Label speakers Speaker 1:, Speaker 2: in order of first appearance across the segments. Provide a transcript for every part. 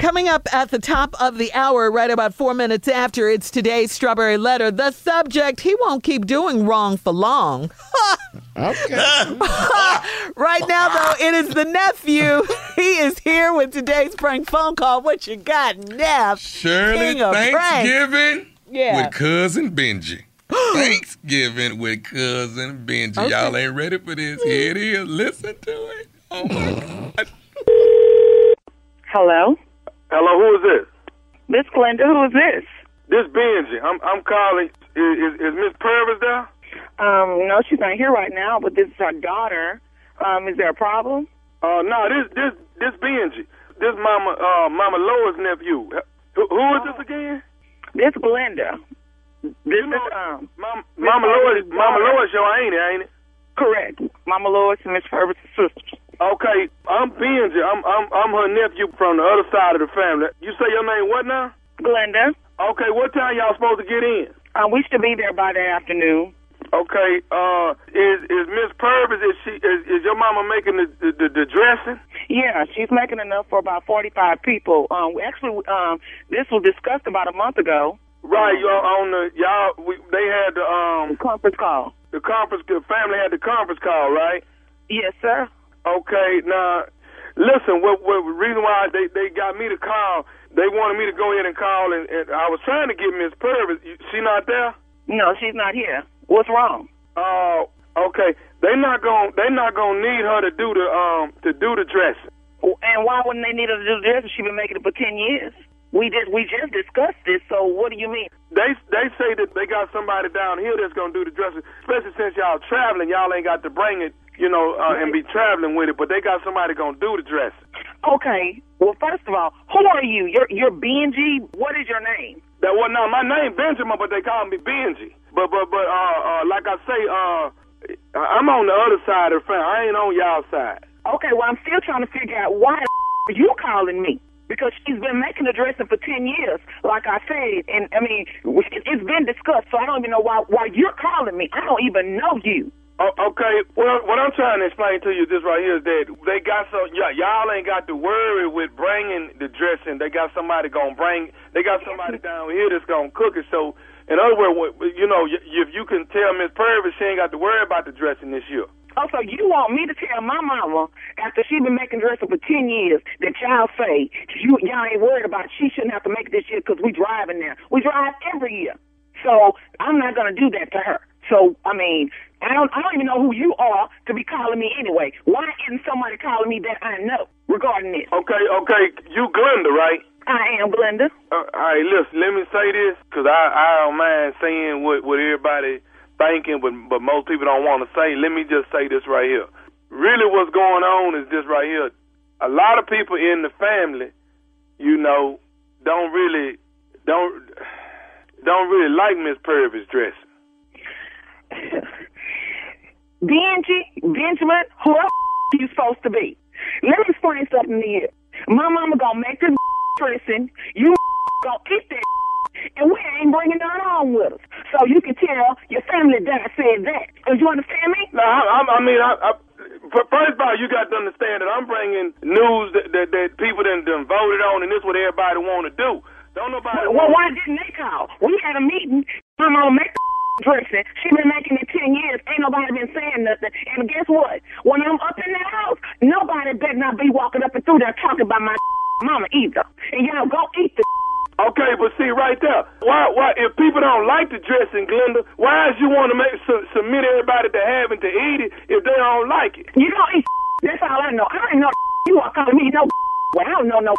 Speaker 1: Coming up at the top of the hour, right about four minutes after, it's today's Strawberry Letter. The subject, he won't keep doing wrong for long.
Speaker 2: Okay.
Speaker 1: right now, though, it is the nephew. He is here with today's prank phone call. What you got, Neff?
Speaker 3: Shirley,
Speaker 1: King of pranks.
Speaker 3: Thanksgiving
Speaker 1: Yeah.
Speaker 3: with cousin Benji. Thanksgiving with cousin Benji.
Speaker 1: Okay.
Speaker 3: Y'all ain't ready for this. Here it is. Listen to it. Oh my God.
Speaker 4: Hello?
Speaker 5: Hello, who is this?
Speaker 4: Miss Glenda, who is this?
Speaker 5: This Benji. I'm I'm calling. Is is, is Miss Purvis there?
Speaker 4: Um, no, she's not here right now, but this is her daughter. Um, is there a problem?
Speaker 5: Uh, no, this this this Benji. This Mama uh Mama Lois nephew. Who, who is this again?
Speaker 4: This Glenda. This
Speaker 5: You know,
Speaker 4: is, um,
Speaker 5: Mama, Lois. Mama. Lois, your ain't it? Ain't it?
Speaker 4: correct. Mama Lois and Miss Purvis' sister.
Speaker 5: Okay, I'm Benji. I'm I'm I'm her nephew from the other side of the family. You say your name what now?
Speaker 4: Glenda,
Speaker 5: Okay, what time y'all supposed to get in?
Speaker 4: uh, we should be there by the afternoon.
Speaker 5: Okay, uh, is is Miss Purvis? Is she is, is your mama making the, the the the dressing?
Speaker 4: Yeah, she's making enough for about 45 people. Um, we actually, um, this was discussed about a month ago.
Speaker 5: Right, y'all on the y'all. We, they had the um
Speaker 4: Conference call.
Speaker 5: the conference. The family had the conference call, right?
Speaker 4: Yes, sir.
Speaker 5: Okay, now listen. What what reason why they they got me to call? They wanted me to go ahead and call, and, and I was trying to get Miss Purvis. She not there?
Speaker 4: No, she's not here. What's wrong?
Speaker 5: Oh, okay. They not gon' they not gonna need her to do the um to do the dressing.
Speaker 4: And why wouldn't they need her to do this if she's been making it for 10 years? We just we just discussed this, so what do you mean?
Speaker 5: They they say that they got somebody down here that's gonna do the dressing, especially since y'all traveling. Y'all ain't got to bring it, you know, uh, and be traveling with it. But they got somebody gonna do the dressing.
Speaker 4: Okay. Well, first of all, who are you? You're you're Benji. What is your name?
Speaker 5: That well, now my name Benjamin, but they call me Benji. But but but uh, uh like I say, uh, I'm on the other side of the family. I ain't on y'all side.
Speaker 4: Okay. Well, I'm still trying to figure out why are you calling me? Because she's been making the dressing for ten years, like I said, and I mean it- it's been discussed. So I don't even know why why you're calling me. I don't even know you.
Speaker 5: Oh, okay. Well, what I'm trying to explain to you this right here is that they got so y- y'all ain't got to worry with bringing the dressing. They got somebody gonna bring. They got somebody down here that's gonna cook it. So, in other words, you know, if you can tell Miss Purvis she ain't got to worry about the dressing this year.
Speaker 4: Oh, so you want me to tell my mama after she been making dressing for ten years that y'all say you y'all ain't worried about it. she shouldn't have to make it this year because we driving there. We drive every year, so I'm not gonna do that to her. So I mean, I don't I don't even know who you are to be calling me anyway. Why isn't somebody calling me that I know regarding this?
Speaker 5: Okay, okay. You Glenda, right?
Speaker 4: I am Glenda.
Speaker 5: Uh, all right, listen. Let me say this because I I don't mind saying what what everybody thinking, but but most people don't want to say. Let me just say this right here. Really, what's going on is this right here. A lot of people in the family, you know, don't really don't don't really like Miss Purvis dressing.
Speaker 4: Benji, Benjamin, who the you supposed to be? Let me explain something to you. My mama gonna make this dressing. You gonna eat that and we ain't bringing none on with us. So you can tell your family that I said that. Do you understand me?
Speaker 5: No, I, I, I mean, I, I, first of all, you got to understand that I'm bringing news that that, that people done, done voted on, and this is what everybody want to do. Don't nobody.
Speaker 4: Well, why didn't they call? We had a meeting. My mama make dressing. She been making it ten years. Ain't nobody been saying nothing. And guess what? When I'm up in the house, nobody better not be walking up and through there talking about my mama either. And y'all go eat the
Speaker 5: Okay, but see right there, why why if people don't like the dressing, Glenda, why is you want to make su- submit everybody to having to eat it if they don't like it?
Speaker 4: You don't eat. That's all I know. I don't know you are calling me no. Well, I don't know no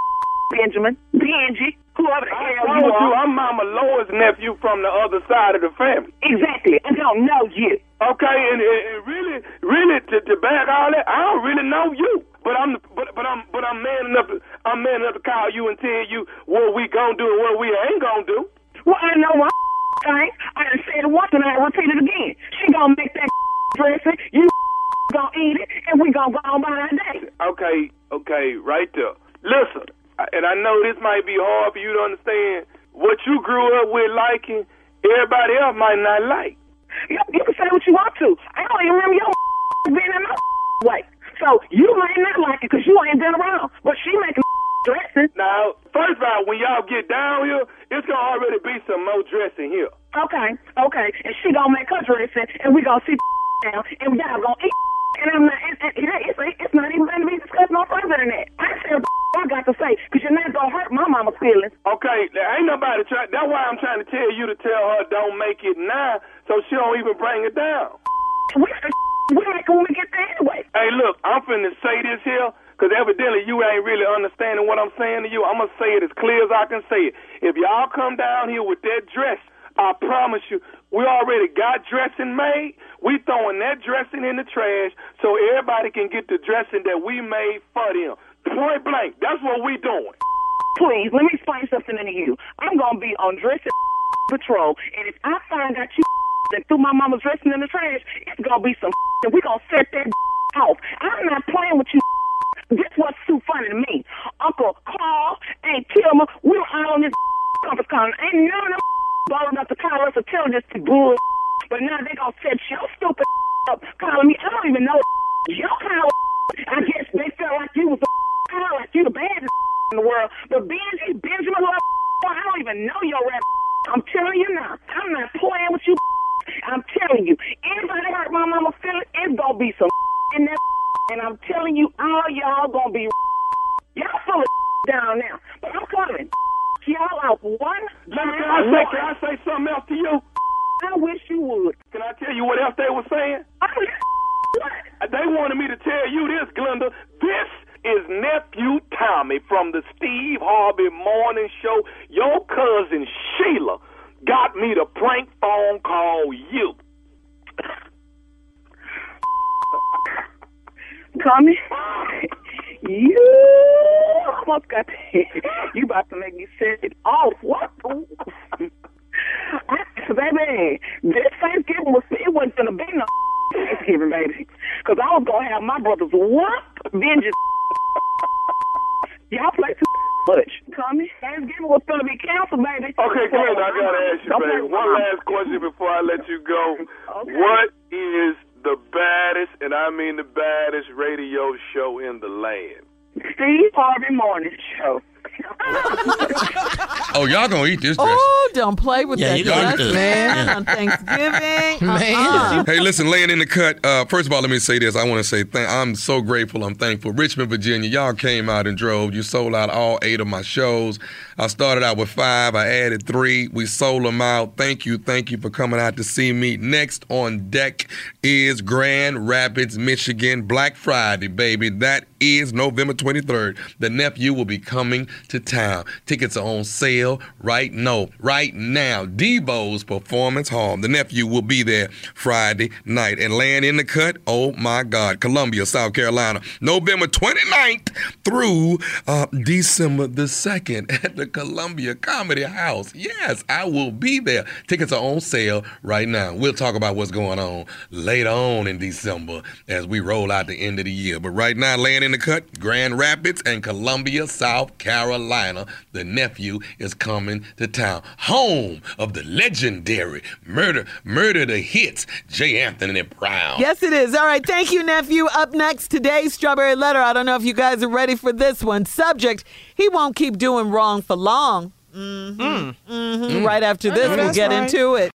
Speaker 4: Benjamin, Benji, whoever the hell you
Speaker 5: you,
Speaker 4: are.
Speaker 5: I'm Mama Lois' nephew from the other side of the family.
Speaker 4: Exactly. I don't know you.
Speaker 5: Okay, and, and, really, really, to, to back all that, I don't really know you. But I'm, but but I'm, but I'm man enough. To, I'm man enough to call you and tell you what we gonna do and what we ain't gonna do.
Speaker 4: Well, I know what thing. I done said it once and I repeat it again. She gonna make that dressing. You gonna eat it, and we gonna go on by our day.
Speaker 5: Okay, okay, right there. Listen, and I know this might be hard for you to understand. What you grew up with liking, everybody else might not like.
Speaker 4: You, you can say what you want to. I don't even remember your being in no way. So you might not like it because you ain't been around. But she making dressing.
Speaker 5: Now, first of all, when y'all get down here, it's gonna already be some more dressing here.
Speaker 4: Okay, okay. And she gonna make her dressing, and we gonna sit down, and y'all gonna eat. And I'm not, and, and, and it's, it's not even going to be discussed no further than that. I said I got to say, because you're not going to hurt my mama's feelings.
Speaker 5: Okay, there ain't nobody try. That's why I'm trying to tell you to tell her don't make it now, so she don't even bring it down.
Speaker 4: We we make it when we get there anyway.
Speaker 5: Hey, look, I'm finna say this here. Cause evidently you ain't really understanding what I'm saying to you. I'm gonna say it as clear as I can say it. If y'all come down here with that dress, I promise you, we already got dressing made. We throwing that dressing in the trash so everybody can get the dressing that we made for them. Point blank. That's what we doing.
Speaker 4: Please, let me explain something to you. I'm gonna be on dressing patrol, and if I find out you that threw my mama's dressing in the trash, it's gonna be some and we gonna set that off. I'm not playing with you. This what's too funny to me. Uncle Carl, Aunt Tilma, we were all on this conference call. and Ain't none of them balling up to call us or tell us to bull. But now they gonna set your stupid up calling me. I don't even know your call. I guess they felt like you was the call, like you the baddest in the world. But Benji, Benjamin, I don't even know your rap. I'm telling you now, I'm not playing with you. I'm telling you, anybody hurt my mama feeling, it's gonna be some in that. And I'm telling you, all y'all gonna be y'all full of down now. But I'm coming. Y'all out one.
Speaker 5: Let me, can I say, can I say something else to you?
Speaker 4: I wish you would.
Speaker 5: Can I tell you what else they were saying?
Speaker 4: I what?
Speaker 5: They wanted me to tell you this, Glenda. This is nephew Tommy from the Steve Harvey Morning Show. Your cousin Sheila got me to prank phone call you.
Speaker 4: Tommy, you almost got you about to make me set it off. What? I, baby, this Thanksgiving was it wasn't gonna be no Thanksgiving, baby, because I was gonna have my brothers whoop vengeance. Y'all play too much. Tommy, Thanksgiving was gonna be canceled, baby.
Speaker 5: Okay, Glenda, I gotta ask you, baby. One last question before I let you go.
Speaker 4: Okay.
Speaker 5: What is the baddest, and I mean the baddest, radio show in the land?
Speaker 4: Steve Harvey Morning Show.
Speaker 3: Oh, y'all gonna eat this dress.
Speaker 1: Oh, don't play with
Speaker 2: Yeah,
Speaker 1: that
Speaker 2: you gonna
Speaker 1: dress,
Speaker 2: eat
Speaker 1: man,
Speaker 2: Yeah.
Speaker 1: on Thanksgiving.
Speaker 2: Man.
Speaker 1: Uh-uh.
Speaker 3: Hey, listen, laying in the cut. Uh, first of all, let me say this. I want to say th- I'm so grateful. I'm thankful. Richmond, Virginia, y'all came out and drove. You sold out all eight of my shows. I started out with five. I added three. We sold them out. Thank you. Thank you for coming out to see me. Next on deck is Grand Rapids, Michigan, Black Friday, baby. That is November 23rd. The nephew will be coming to town. Tickets are on sale right now. Right now. DeVos Performance Hall. The nephew will be there Friday night. And land in the cut, oh my God, Columbia, South Carolina, November 29th through uh, December the 2nd at the Columbia Comedy House. Yes, I will be there. Tickets are on sale right now. We'll talk about what's going on later on in December as we roll out the end of the year. But right now, land in the cut, Grand Rapids and Columbia, South Carolina, the nephew is coming to town. Home of the legendary Murder, Murder the Hits, J. Anthony Brown.
Speaker 1: Yes, it is. All right. Thank you, nephew. Up next, today's Strawberry Letter. I don't know if you guys are ready for this one. Subject He won't keep doing wrong for long. hmm hmm Right after this, we'll get
Speaker 2: right.
Speaker 1: into it.